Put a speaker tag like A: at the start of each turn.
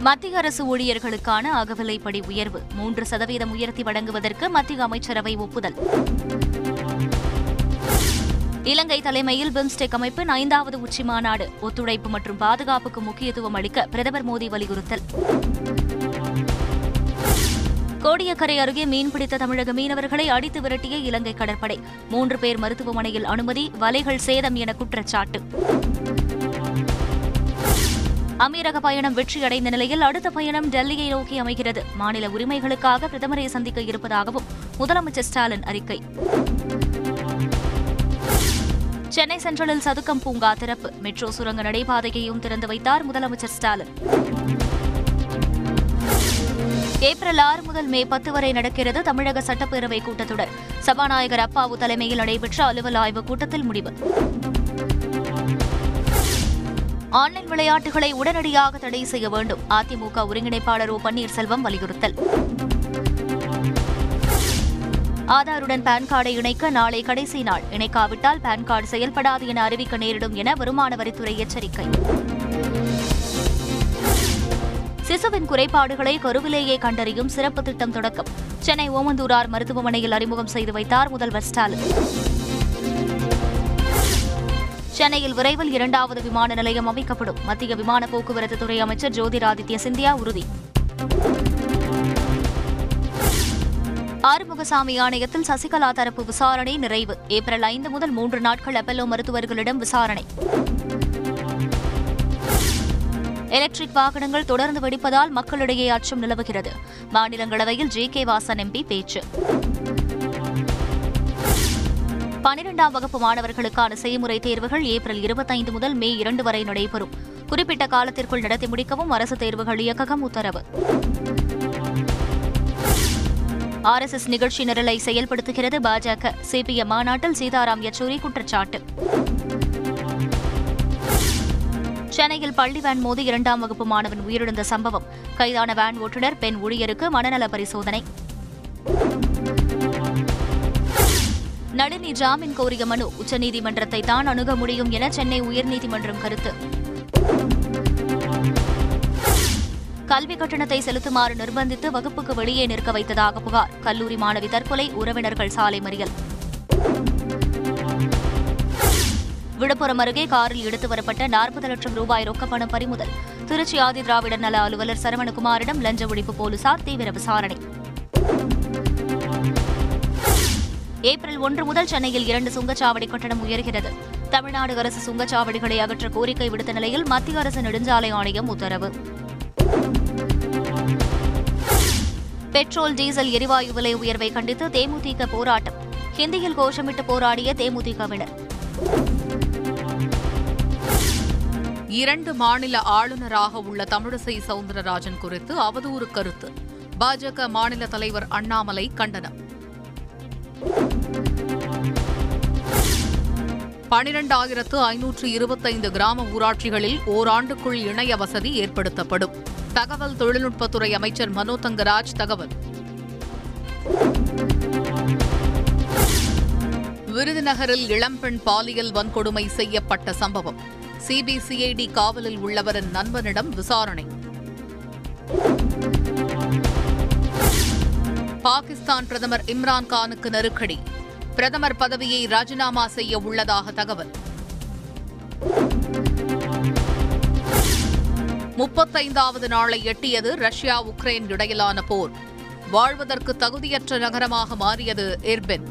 A: மத்திய அரசு ஊழியர்களுக்கான அகவிலைப்படி உயர்வு. மூன்று சதவீதம் உயர்த்தி வழங்குவதற்கு மத்திய அமைச்சரவை ஒப்புதல். இலங்கை தலைமையில் பிம்ஸ்டெக் அமைப்பின் ஐந்தாவது உச்சி மாநாடு ஒத்துழைப்பு மற்றும் பாதுகாப்புக்கு முக்கியத்துவம் அளிக்க பிரதமர் மோடி வலியுறுத்தல். கோடியக்கரை அருகே மீன்பிடித்த தமிழக மீனவர்களை அடித்து விரட்டிய இலங்கை கடற்படை. மூன்று பேர் மருத்துவமனையில் அனுமதி வலைகள் சேதம் என குற்றச்சாட்டு. அமீரக பயணம் வெற்றியடைந்த நிலையில் அடுத்த பயணம் டெல்லியை நோக்கி அமைகிறது. மாநில உரிமைகளுக்காக பிரதமரை சந்திக்க இருப்பதாகவும் முதலமைச்சர் ஸ்டாலின் அறிக்கை. சென்னை சென்ட்ரலில் சதுக்கம் பூங்கா திறப்பு. மெட்ரோ சுரங்க நடைபாதையையும் திறந்து வைத்தார் முதலமைச்சர் ஸ்டாலின். ஏப்ரல் ஆறு முதல் மே பத்து வரை நடக்கிறது தமிழக சட்டப்பேரவை கூட்டத்தொடர். சபாநாயகர் அப்பாவு தலைமையில் நடைபெற்ற அலுவல் ஆய்வுக் கூட்டத்தில் முடிவு. ஆன்லைன் விளையாட்டுகளை உடனடியாக தடை செய்ய வேண்டும். அதிமுக ஒருங்கிணைப்பாளர் ஓ பன்னீர்செல்வம் வலியுறுத்தல். ஆதாருடன் பான் கார்டை இணைக்க நாளை கடைசி நாள். இணைக்காவிட்டால் பான் கார்டு செயல்படாது என அறிவிக்க நேரிடும் என வருமான வரித்துறை எச்சரிக்கை. சிசுவின் குறைபாடுகளை கருவிலேயே கண்டறியும் சிறப்பு திட்டம் தொடக்கம். சென்னை ஓமந்தூரார் மருத்துவமனையில் அறிமுகம் செய்து வைத்தார் முதல்வர் ஸ்டாலின். சென்னையில் விரைவில் இரண்டாவது விமான நிலையம் அமைக்கப்படும். மத்திய விமான போக்குவரத்து துறை அமைச்சர் ஜோதிராதித்ய சிந்தியா உறுதி. ஆறுமுகசாமி ஆணையத்தில் சசிகலா தரப்பு விசாரணை நிறைவு. ஏப்ரல் ஐந்து முதல் மூன்று நாட்கள் அப்பல்லோ மருத்துவர்களிடம் விசாரணை. எலக்ட்ரிக் வாகனங்கள் தொடர்ந்து வெடிப்பதால் மக்களிடையே அச்சம் நிலவுகிறது. மாநிலங்களவையில் ஜே கே வாசன் எம்பி பேச்சு. பனிரெண்டாம் வகுப்பு மாணவர்களுக்கான செய்முறை தேர்வுகள் ஏப்ரல் இருபத்தைந்து முதல் மே இரண்டு வரை நடைபெறும். குறிப்பிட்ட காலத்திற்குள் நடத்தி முடிக்கவும் அரசு தேர்வுகள் இயக்ககம் உத்தரவு. ஆர்எஸ்எஸ் நிகழ்ச்சி நிரலை செயல்படுத்துகிறது பாஜக. சிபிஎம் மாநாட்டில் சீதாராம் யெச்சூரி குற்றச்சாட்டு. சென்னையில் பள்ளி வேன் மோதி இரண்டாம் வகுப்பு மாணவன் உயிரிழந்த சம்பவம். கைதான வேன் ஓட்டுநர் பெண் ஊழியருக்கு மனநல பரிசோதனை. நளினி ஜாமீன் கோரிய மனு உச்சநீதிமன்றத்தை தான் அணுக முடியும் என சென்னை உயர்நீதிமன்றம் கருத்து. கல்வி கட்டணத்தை செலுத்துமாறு நிர்பந்தித்து வகுப்புக்கு வெளியே நிற்க வைத்ததாக புகார். கல்லூரி மாணவி தற்கொலை உறவினர்கள் சாலை மறியல். விழுப்புரம் அருகே காரில் எடுத்து வரப்பட்ட நாற்பது லட்சம் ரூபாய் ரொக்கப்பணம் பறிமுதல். திருச்சி ஆதி திராவிடர் நல அலுவலர் சரவணகுமாரிடம் லஞ்ச ஒழிப்பு போலீசார் தீவிர விசாரணை. ஏப்ரல் ஒன்று முதல் சென்னையில் இரண்டு சுங்கச்சாவடி கட்டணம் உயர்கிறது. தமிழ்நாடு அரசு சுங்கச்சாவடிகளை அகற்ற கோரிக்கை விடுத்த நிலையில் மத்திய அரசு நெடுஞ்சாலை ஆணையம் உத்தரவு. பெட்ரோல் டீசல் எரிவாயு விலை உயர்வை கண்டித்து தேமுதிக போராட்டம். ஹிந்தியில் கோஷமிட்டு போராடிய தேமுதிகவினர்
B: இரண்டு மாநில ஆளுநராக உள்ள தமிழிசை சவுந்தரராஜன் குறித்து அவதூறு கருத்து. பாஜக மாநில தலைவர் அண்ணாமலை கண்டனம். பனிரெண்டாயிரத்து ஐநூற்று இருபத்தைந்து கிராம ஊராட்சிகளில் ஓராண்டுக்குள் இணைய வசதி ஏற்படுத்தப்படும். தகவல் தொழில்நுட்பத்துறை அமைச்சர் மனோ தங்கராஜ் தகவல். விருதுநகரில் இளம்பெண் பாலியல் வன்கொடுமை செய்யப்பட்ட சம்பவம். சிபிசிஐடி காவலில் உள்ளவரின் நண்பனிடம் விசாரணை. பாகிஸ்தான் பிரதமர் இம்ரான்கானுக்கு நெருக்கடி. பிரதமர் பதவியை ராஜினாமா செய்ய உள்ளதாக தகவல். முப்பத்தைந்தாவது நாளை எட்டியது ரஷ்யா உக்ரைன் இடையிலான போர். வாழ்வதற்கு தகுதியற்ற நகரமாக மாறியது எர்பென்.